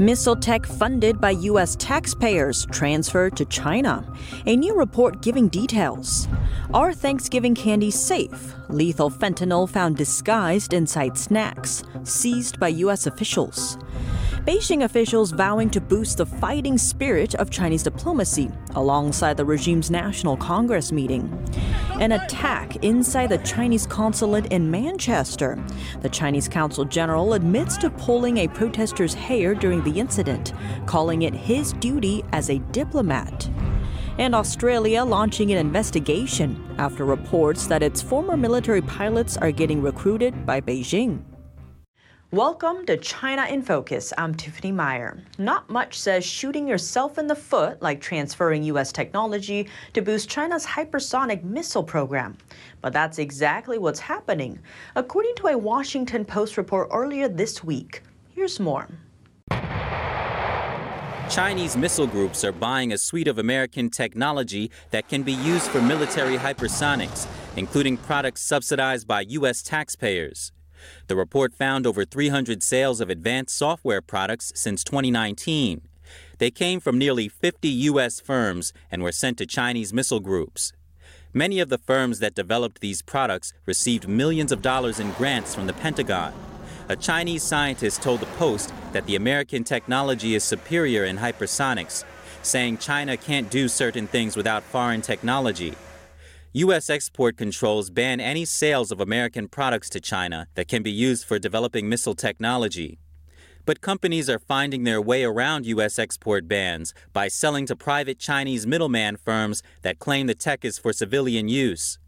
Missile tech funded by U.S. taxpayers transferred to China. A new report giving details. Are Thanksgiving candies safe? Lethal fentanyl found disguised inside snacks, seized by U.S. officials. Beijing officials vowing to boost the fighting spirit of Chinese diplomacy alongside the regime's National Congress meeting. An attack inside the Chinese consulate in Manchester. The Chinese consul general admits to pulling a protester's hair during the incident, calling it his duty as a diplomat. And Australia launching an investigation after reports that its former military pilots are getting recruited by Beijing. Welcome to China in Focus. I'm Tiffany Meyer. Not much says shooting yourself in the foot like transferring U.S. technology to boost China's hypersonic missile program. But that's exactly what's happening, according to a Washington Post report earlier this week. Here's more. Chinese missile groups are buying a suite of American technology that can be used for military hypersonics, including products subsidized by U.S. taxpayers. The report found over 300 sales of advanced software products since 2019. They came from nearly 50 U.S. firms and were sent to Chinese missile groups. Many of the firms that developed these products received millions of dollars in grants from the Pentagon. A Chinese scientist told the Post that the American technology is superior in hypersonics, saying China can't do certain things without foreign technology. U.S. export controls ban any sales of American products to China that can be used for developing missile technology. But companies are finding their way around U.S. export bans by selling to private Chinese middleman firms that claim the tech is for civilian use.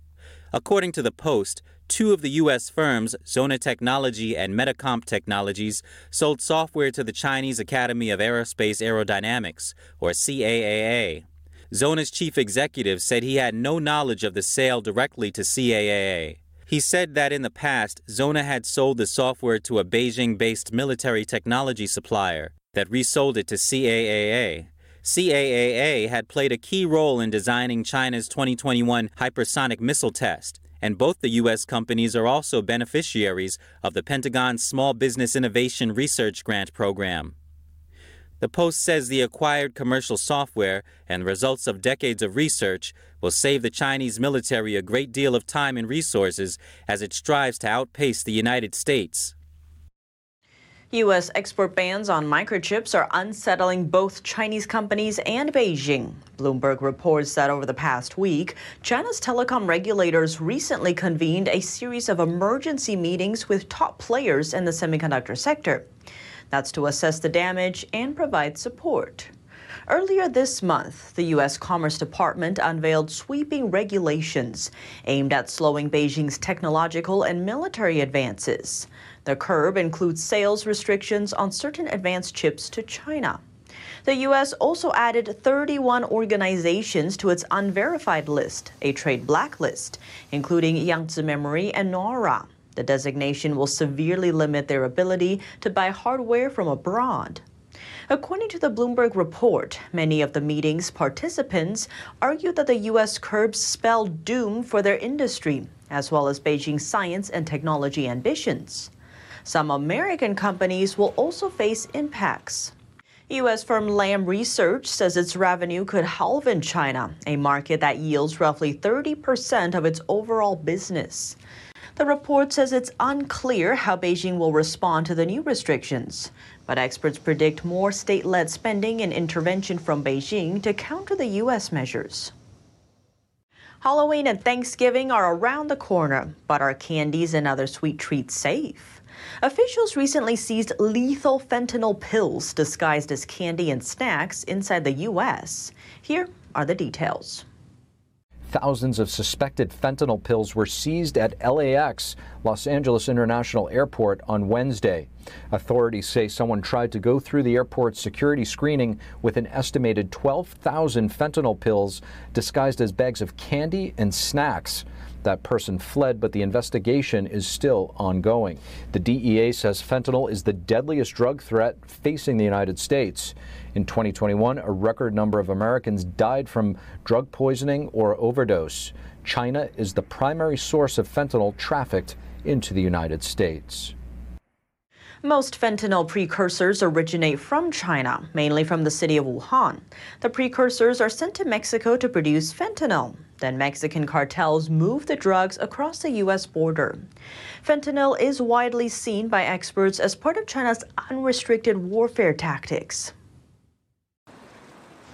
According to the Post, two of the U.S. firms, Zona Technology and Metacomp Technologies, sold software to the Chinese Academy of Aerospace Aerodynamics, or CAAA. Zona's chief executive said he had no knowledge of the sale directly to CAAA. He said that in the past, Zona had sold the software to a Beijing based military technology supplier that resold it to CAAA. CAAA had played a key role in designing China's 2021 hypersonic missile test, and both the U.S. companies are also beneficiaries of the Pentagon's Small Business Innovation Research Grant Program. The Post says the acquired commercial software and results of decades of research will save the Chinese military a great deal of time and resources as it strives to outpace the United States. U.S. export bans on microchips are unsettling both Chinese companies and Beijing. Bloomberg reports that over the past week, China's telecom regulators recently convened a series of emergency meetings with top players in the semiconductor sector. That's to assess the damage and provide support. Earlier this month, the U.S. Commerce Department unveiled sweeping regulations aimed at slowing Beijing's technological and military advances. The curb includes sales restrictions on certain advanced chips to China. The U.S. also added 31 organizations to its unverified list, a trade blacklist, including Yangtze Memory and Naura. The designation will severely limit their ability to buy hardware from abroad. According to the Bloomberg report, many of the meeting's participants argued that the U.S. curbs spell doom for their industry, as well as Beijing's science and technology ambitions. Some American companies will also face impacts. U.S. firm Lam Research says its revenue could halve in China, a market that yields roughly 30% of its overall business. The report says it's unclear how Beijing will respond to the new restrictions. But experts predict more state led spending and intervention from Beijing to counter the U.S. measures. Halloween and Thanksgiving are around the corner, but are candies and other sweet treats safe? Officials recently seized lethal fentanyl pills disguised as candy and snacks inside the U.S. Here are the details. Thousands of suspected fentanyl pills were seized at LAX, Los Angeles International Airport, on Wednesday. Authorities say someone tried to go through the airport's security screening with an estimated 12,000 fentanyl pills disguised as bags of candy and snacks. That person fled, but the investigation is still ongoing. The DEA says fentanyl is the deadliest drug threat facing the United States. In 2021, a record number of Americans died from drug poisoning or overdose. China is the primary source of fentanyl trafficked into the United States. Most fentanyl precursors originate from China, mainly from the city of Wuhan. The precursors are sent to Mexico to produce fentanyl. Then Mexican cartels move the drugs across the U.S. border. Fentanyl is widely seen by experts as part of China's unrestricted warfare tactics.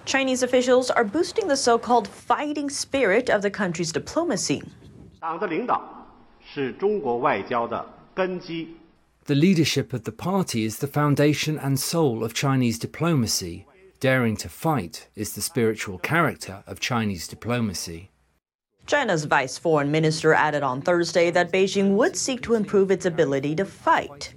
Chinese officials are boosting the so called fighting spirit of the country's diplomacy. The leadership of the party is the foundation and soul of Chinese diplomacy. Daring to fight is the spiritual character of Chinese diplomacy. China's vice foreign minister added on Thursday that Beijing would seek to improve its ability to fight.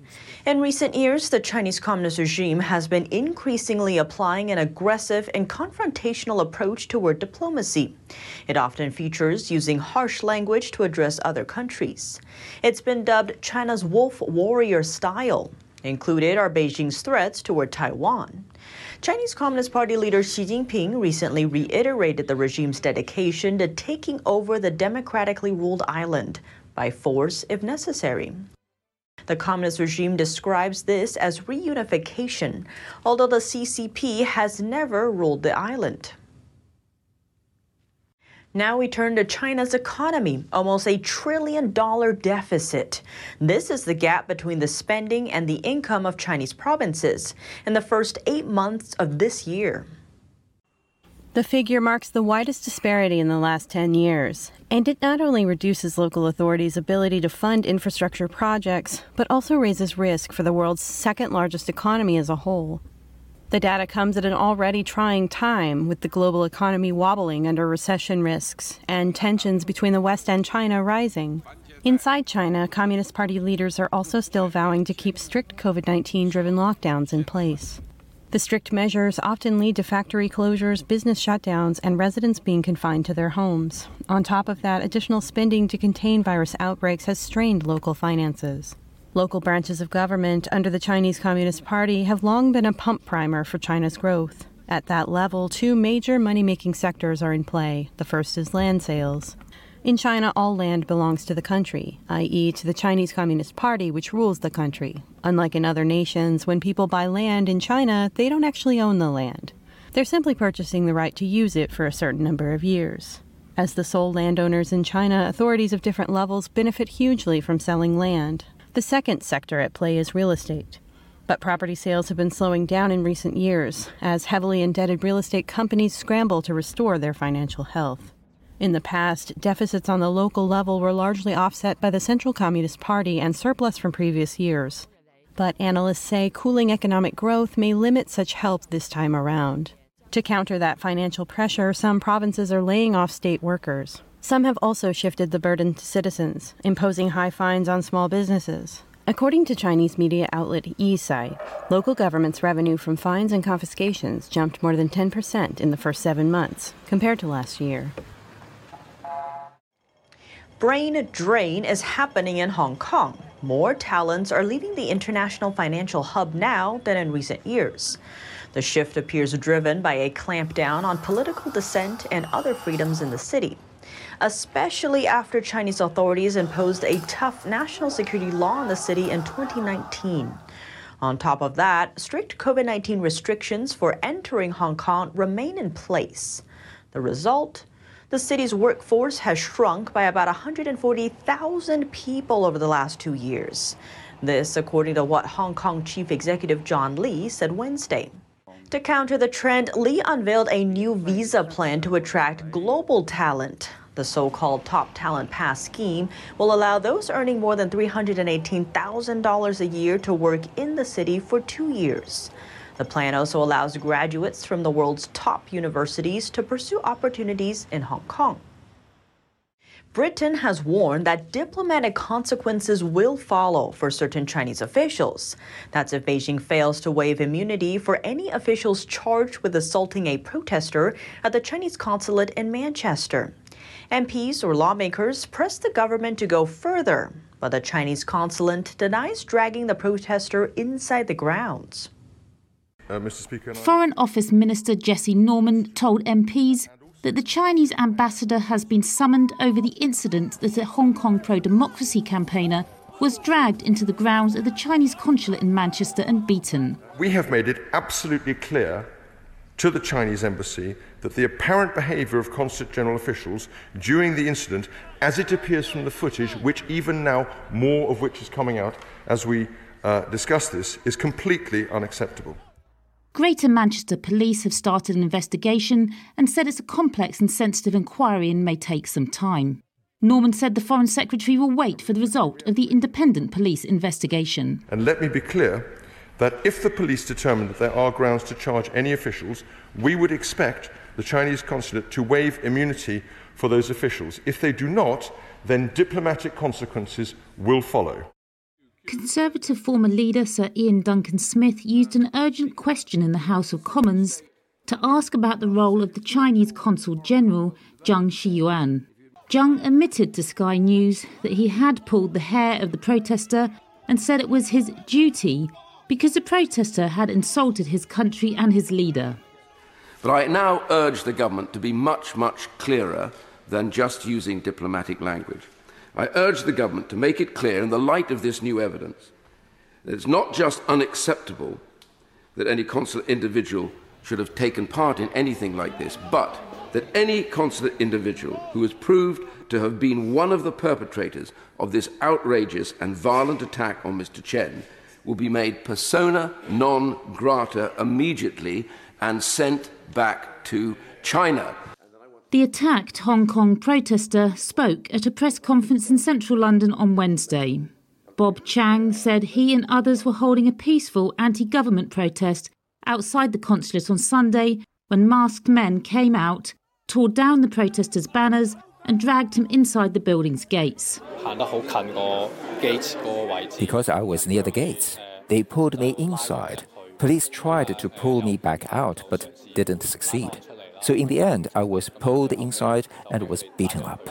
In recent years, the Chinese Communist regime has been increasingly applying an aggressive and confrontational approach toward diplomacy. It often features using harsh language to address other countries. It's been dubbed China's wolf warrior style. Included are Beijing's threats toward Taiwan. Chinese Communist Party leader Xi Jinping recently reiterated the regime's dedication to taking over the democratically ruled island by force if necessary. The communist regime describes this as reunification, although the CCP has never ruled the island. Now we turn to China's economy, almost a trillion dollar deficit. This is the gap between the spending and the income of Chinese provinces in the first eight months of this year. The figure marks the widest disparity in the last 10 years, and it not only reduces local authorities' ability to fund infrastructure projects, but also raises risk for the world's second largest economy as a whole. The data comes at an already trying time, with the global economy wobbling under recession risks and tensions between the West and China rising. Inside China, Communist Party leaders are also still vowing to keep strict COVID 19 driven lockdowns in place. The strict measures often lead to factory closures, business shutdowns, and residents being confined to their homes. On top of that, additional spending to contain virus outbreaks has strained local finances. Local branches of government under the Chinese Communist Party have long been a pump primer for China's growth. At that level, two major money making sectors are in play. The first is land sales. In China, all land belongs to the country, i.e., to the Chinese Communist Party, which rules the country. Unlike in other nations, when people buy land in China, they don't actually own the land. They're simply purchasing the right to use it for a certain number of years. As the sole landowners in China, authorities of different levels benefit hugely from selling land. The second sector at play is real estate. But property sales have been slowing down in recent years as heavily indebted real estate companies scramble to restore their financial health. In the past, deficits on the local level were largely offset by the Central Communist Party and surplus from previous years. But analysts say cooling economic growth may limit such help this time around. To counter that financial pressure, some provinces are laying off state workers. Some have also shifted the burden to citizens, imposing high fines on small businesses. According to Chinese media outlet Yicai, local government's revenue from fines and confiscations jumped more than 10% in the first seven months, compared to last year brain drain is happening in Hong Kong. More talents are leaving the international financial hub now than in recent years. The shift appears driven by a clampdown on political dissent and other freedoms in the city, especially after Chinese authorities imposed a tough national security law in the city in 2019. On top of that, strict COVID 19 restrictions for entering Hong Kong remain in place. The result? the city's workforce has shrunk by about 140,000 people over the last two years. This, according to what Hong Kong Chief Executive John Lee said Wednesday. To counter the trend, Lee unveiled a new visa plan to attract global talent. The so called Top Talent Pass scheme will allow those earning more than $318,000 a year to work in the city for two years. The plan also allows graduates from the world's top universities to pursue opportunities in Hong Kong. Britain has warned that diplomatic consequences will follow for certain Chinese officials. That's if Beijing fails to waive immunity for any officials charged with assaulting a protester at the Chinese consulate in Manchester. MPs or lawmakers press the government to go further, but the Chinese consulate denies dragging the protester inside the grounds. Uh, Mr. Speaker. Foreign Office Minister Jesse Norman told MPs that the Chinese ambassador has been summoned over the incident that a Hong Kong pro democracy campaigner was dragged into the grounds of the Chinese consulate in Manchester and beaten. We have made it absolutely clear to the Chinese embassy that the apparent behaviour of consulate general officials during the incident, as it appears from the footage, which even now more of which is coming out as we uh, discuss this, is completely unacceptable. Greater Manchester Police have started an investigation and said it's a complex and sensitive inquiry and may take some time. Norman said the Foreign Secretary will wait for the result of the independent police investigation. And let me be clear that if the police determine that there are grounds to charge any officials, we would expect the Chinese consulate to waive immunity for those officials. If they do not, then diplomatic consequences will follow. Conservative former leader Sir Ian Duncan Smith used an urgent question in the House of Commons to ask about the role of the Chinese Consul General Zheng Xiyuan. Zhang admitted to Sky News that he had pulled the hair of the protester and said it was his duty because the protester had insulted his country and his leader. But I now urge the government to be much, much clearer than just using diplomatic language. I urge the government to make it clear, in the light of this new evidence, that it's not just unacceptable that any consular individual should have taken part in anything like this, but that any consular individual who is proved to have been one of the perpetrators of this outrageous and violent attack on Mr. Chen will be made persona non grata immediately and sent back to China. The attacked Hong Kong protester spoke at a press conference in central London on Wednesday. Bob Chang said he and others were holding a peaceful anti government protest outside the consulate on Sunday when masked men came out, tore down the protesters' banners, and dragged him inside the building's gates. Because I was near the gates, they pulled me inside. Police tried to pull me back out but didn't succeed. So in the end, I was pulled inside and was beaten up.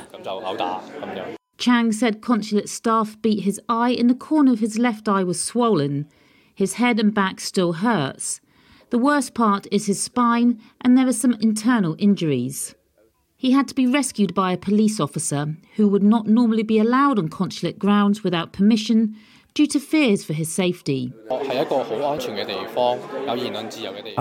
Chang said consulate staff beat his eye and the corner of his left eye was swollen. His head and back still hurts. The worst part is his spine, and there are some internal injuries. He had to be rescued by a police officer who would not normally be allowed on consulate grounds without permission due to fears for his safety. I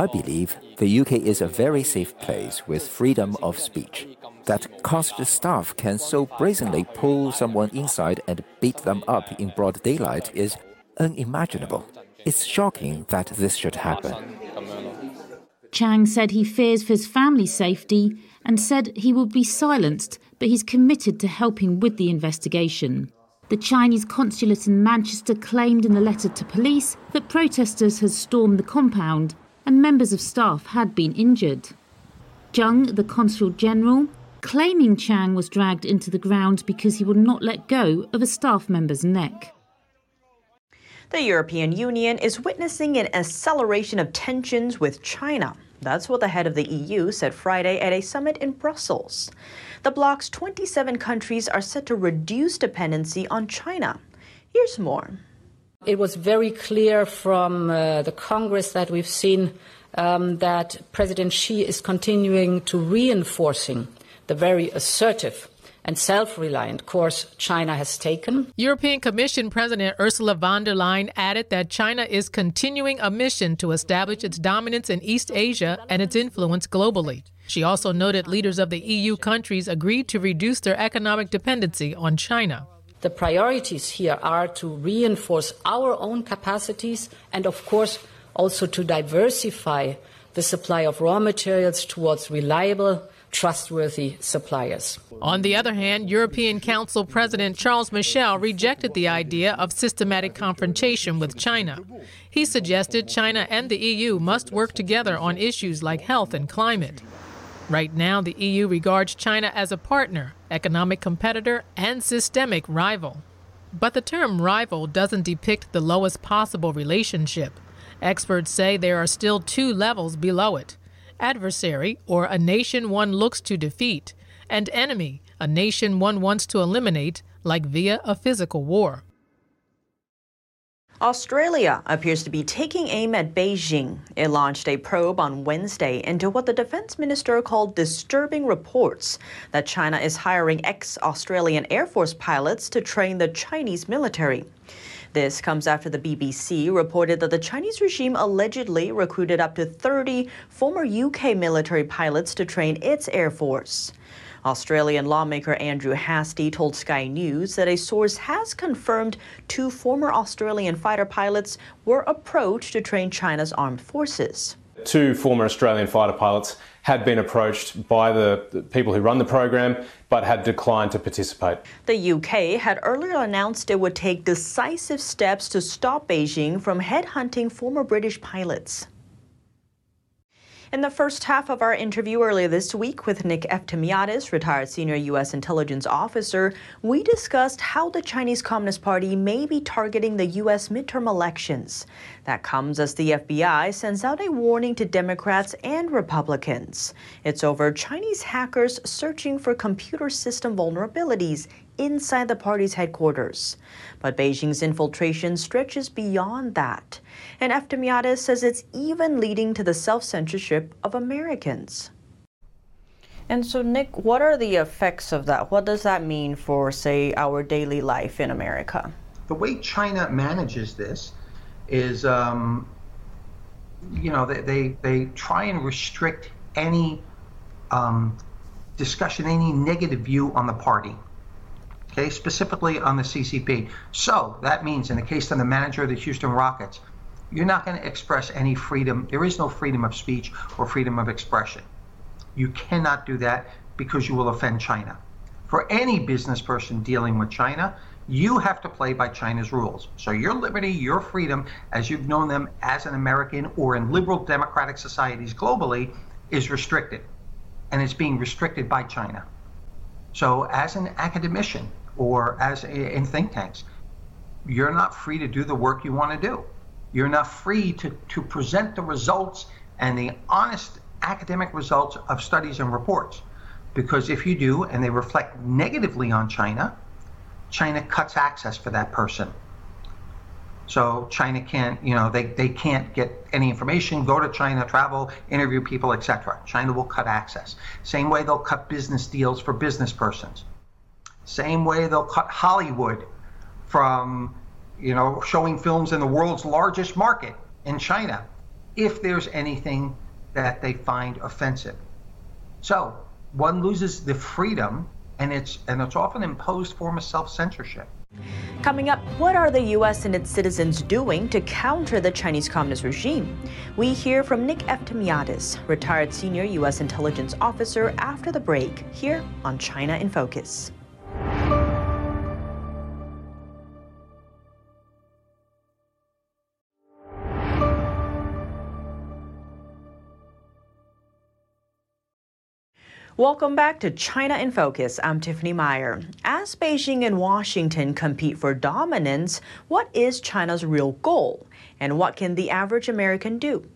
believe the UK is a very safe place with freedom of speech. That consulate staff can so brazenly pull someone inside and beat them up in broad daylight is unimaginable. It's shocking that this should happen. Chang said he fears for his family's safety and said he will be silenced, but he's committed to helping with the investigation. The Chinese consulate in Manchester claimed in a letter to police that protesters had stormed the compound and members of staff had been injured. Zheng, the consul general, claiming Chang was dragged into the ground because he would not let go of a staff member's neck. The European Union is witnessing an acceleration of tensions with China. That's what the head of the EU said Friday at a summit in Brussels. The bloc's 27 countries are set to reduce dependency on China. Here's more. It was very clear from uh, the Congress that we've seen um, that President Xi is continuing to reinforcing the very assertive and self reliant course China has taken. European Commission President Ursula von der Leyen added that China is continuing a mission to establish its dominance in East Asia and its influence globally. She also noted leaders of the EU countries agreed to reduce their economic dependency on China. The priorities here are to reinforce our own capacities and, of course, also to diversify the supply of raw materials towards reliable, trustworthy suppliers. On the other hand, European Council President Charles Michel rejected the idea of systematic confrontation with China. He suggested China and the EU must work together on issues like health and climate. Right now, the EU regards China as a partner, economic competitor, and systemic rival. But the term rival doesn't depict the lowest possible relationship. Experts say there are still two levels below it adversary, or a nation one looks to defeat, and enemy, a nation one wants to eliminate, like via a physical war. Australia appears to be taking aim at Beijing. It launched a probe on Wednesday into what the defense minister called disturbing reports that China is hiring ex Australian Air Force pilots to train the Chinese military. This comes after the BBC reported that the Chinese regime allegedly recruited up to 30 former UK military pilots to train its air force. Australian lawmaker Andrew Hastie told Sky News that a source has confirmed two former Australian fighter pilots were approached to train China's armed forces. Two former Australian fighter pilots had been approached by the people who run the program but had declined to participate. The UK had earlier announced it would take decisive steps to stop Beijing from headhunting former British pilots. In the first half of our interview earlier this week with Nick Eftimiades, retired senior U.S. intelligence officer, we discussed how the Chinese Communist Party may be targeting the U.S. midterm elections. That comes as the FBI sends out a warning to Democrats and Republicans. It's over Chinese hackers searching for computer system vulnerabilities inside the party's headquarters. But Beijing's infiltration stretches beyond that. And Eftimiades says it's even leading to the self censorship of Americans. And so, Nick, what are the effects of that? What does that mean for, say, our daily life in America? The way China manages this is, um, you know, they, they, they, try and restrict any um, discussion, any negative view on the party okay, specifically on the CCP. So that means in the case of the manager of the Houston Rockets, you're not going to express any freedom. There is no freedom of speech or freedom of expression. You cannot do that because you will offend China. For any business person dealing with China, you have to play by China's rules. So your liberty, your freedom, as you've known them as an American or in liberal democratic societies globally, is restricted. And it's being restricted by China. So as an academician, or as in think tanks. You're not free to do the work you want to do. You're not free to, to present the results and the honest academic results of studies and reports. Because if you do and they reflect negatively on China, China cuts access for that person. So China can't, you know, they, they can't get any information, go to China, travel, interview people, etc. China will cut access. Same way they'll cut business deals for business persons. Same way they'll cut Hollywood from, you know, showing films in the world's largest market in China if there's anything that they find offensive. So one loses the freedom and it's and it's often imposed form of self-censorship. Coming up, what are the U.S. and its citizens doing to counter the Chinese Communist regime? We hear from Nick Eftimiades, retired senior U.S. intelligence officer, after the break here on China in Focus. Welcome back to China in Focus. I'm Tiffany Meyer. As Beijing and Washington compete for dominance, what is China's real goal? And what can the average American do?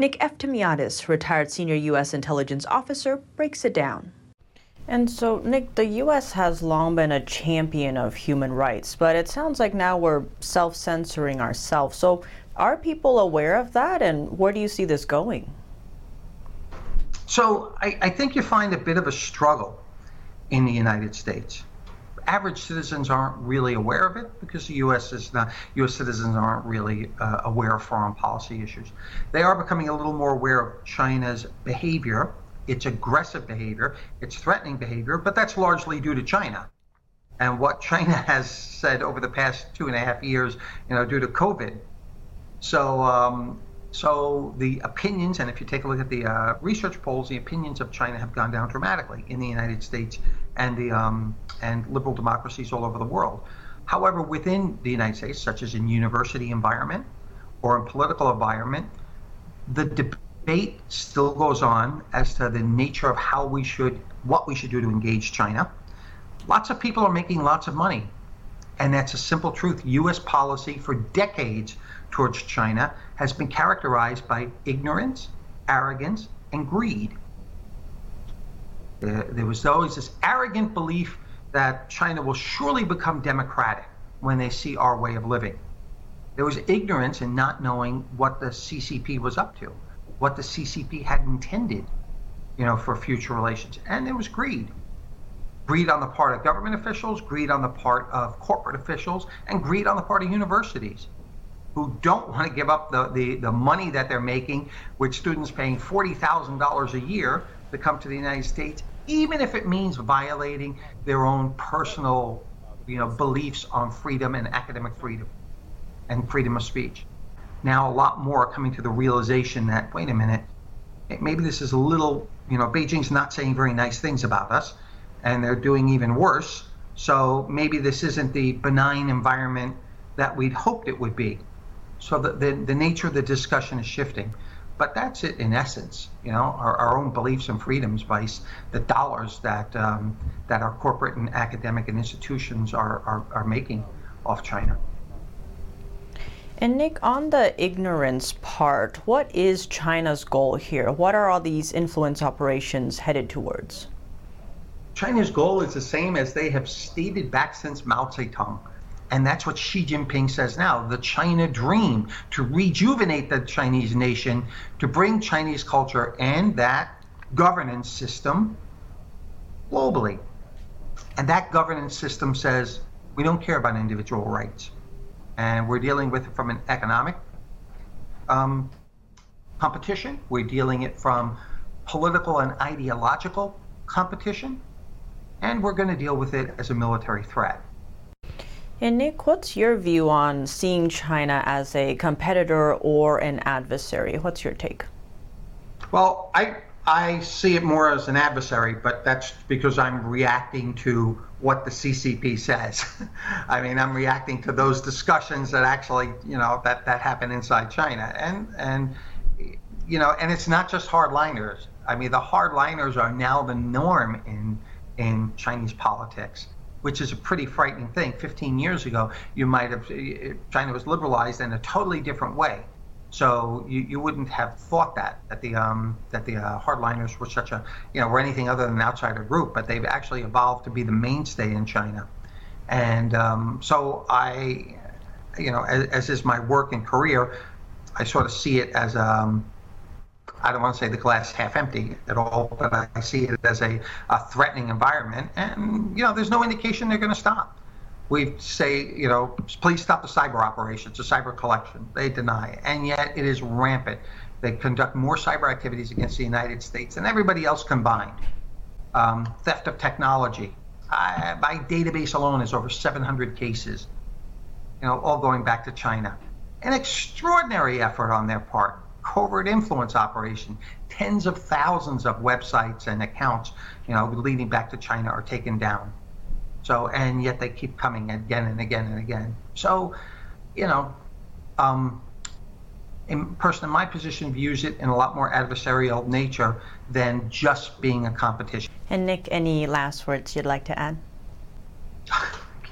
Nick Eftimiades, retired senior U.S. intelligence officer, breaks it down. And so, Nick, the U.S. has long been a champion of human rights, but it sounds like now we're self censoring ourselves. So, are people aware of that, and where do you see this going? So I, I, think you find a bit of a struggle in the United States. Average citizens aren't really aware of it because the U.S. is not. U.S. citizens aren't really uh, aware of foreign policy issues. They are becoming a little more aware of China's behavior, its aggressive behavior, its threatening behavior, but that's largely due to China and what China has said over the past two and a half years, you know, due to COVID. So um, so the opinions, and if you take a look at the uh, research polls, the opinions of China have gone down dramatically in the United States and the um, and liberal democracies all over the world. However, within the United States, such as in university environment or in political environment, the debate still goes on as to the nature of how we should, what we should do to engage China. Lots of people are making lots of money, and that's a simple truth. U.S. policy for decades towards China has been characterized by ignorance, arrogance, and greed. There was always this arrogant belief that China will surely become democratic when they see our way of living. There was ignorance in not knowing what the CCP was up to, what the CCP had intended, you know, for future relations. And there was greed. Greed on the part of government officials, greed on the part of corporate officials, and greed on the part of universities who don't want to give up the, the, the money that they're making with students paying $40,000 a year to come to the United States, even if it means violating their own personal you know, beliefs on freedom and academic freedom and freedom of speech. Now, a lot more are coming to the realization that, wait a minute, maybe this is a little, you know, Beijing's not saying very nice things about us, and they're doing even worse. So maybe this isn't the benign environment that we'd hoped it would be. So the, the, the nature of the discussion is shifting. But that's it in essence, you know, our, our own beliefs and freedoms by the dollars that um, that our corporate and academic and institutions are, are, are making off China. And Nick, on the ignorance part, what is China's goal here? What are all these influence operations headed towards? China's goal is the same as they have stated back since Mao Zedong. And that's what Xi Jinping says now the China dream to rejuvenate the Chinese nation, to bring Chinese culture and that governance system globally. And that governance system says we don't care about individual rights. And we're dealing with it from an economic um, competition, we're dealing it from political and ideological competition, and we're going to deal with it as a military threat. And Nick, what's your view on seeing China as a competitor or an adversary? What's your take? Well, I I see it more as an adversary, but that's because I'm reacting to what the CCP says. I mean, I'm reacting to those discussions that actually, you know, that that happen inside China, and and you know, and it's not just hardliners. I mean, the hardliners are now the norm in in Chinese politics which is a pretty frightening thing. 15 years ago, you might have China was liberalized in a totally different way. So you, you wouldn't have thought that that the um, that the uh, hardliners were such a you know were anything other than an outsider group, but they've actually evolved to be the mainstay in China. And um, so I, you know, as, as, is my work and career, I sort of see it as um, I don't want to say the glass half empty at all, but I see it as a, a threatening environment. And, you know, there's no indication they're going to stop. We say, you know, please stop the cyber operations, the cyber collection. They deny. And yet it is rampant. They conduct more cyber activities against the United States than everybody else combined. Um, theft of technology. I, my database alone is over 700 cases, you know, all going back to China. An extraordinary effort on their part covert influence operation. Tens of thousands of websites and accounts, you know, leading back to China are taken down. So, and yet they keep coming again and again and again. So, you know, um, a person in my position views it in a lot more adversarial nature than just being a competition. And Nick, any last words you'd like to add?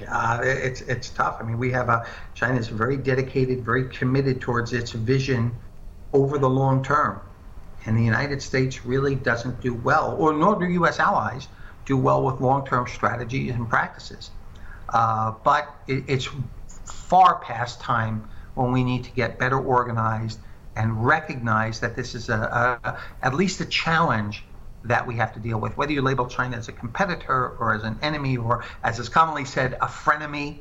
Uh, it's it's tough. I mean, we have a China is very dedicated, very committed towards its vision over the long term. And the United States really doesn't do well, or nor do U.S. allies do well with long term strategies and practices. Uh, but it, it's far past time when we need to get better organized and recognize that this is a, a, at least a challenge that we have to deal with. Whether you label China as a competitor or as an enemy or, as is commonly said, a frenemy,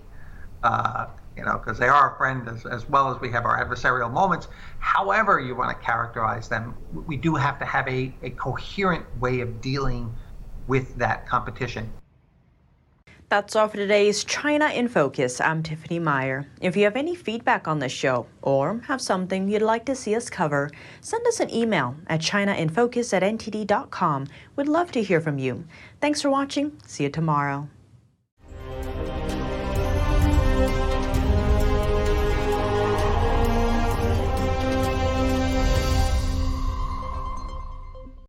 uh, you know, because they are a friend as, as well as we have our adversarial moments. However, you want to characterize them, we do have to have a, a coherent way of dealing with that competition. That's all for today's China in Focus. I'm Tiffany Meyer. If you have any feedback on this show or have something you'd like to see us cover, send us an email at chinainfocus at ntd.com. We'd love to hear from you. Thanks for watching. See you tomorrow.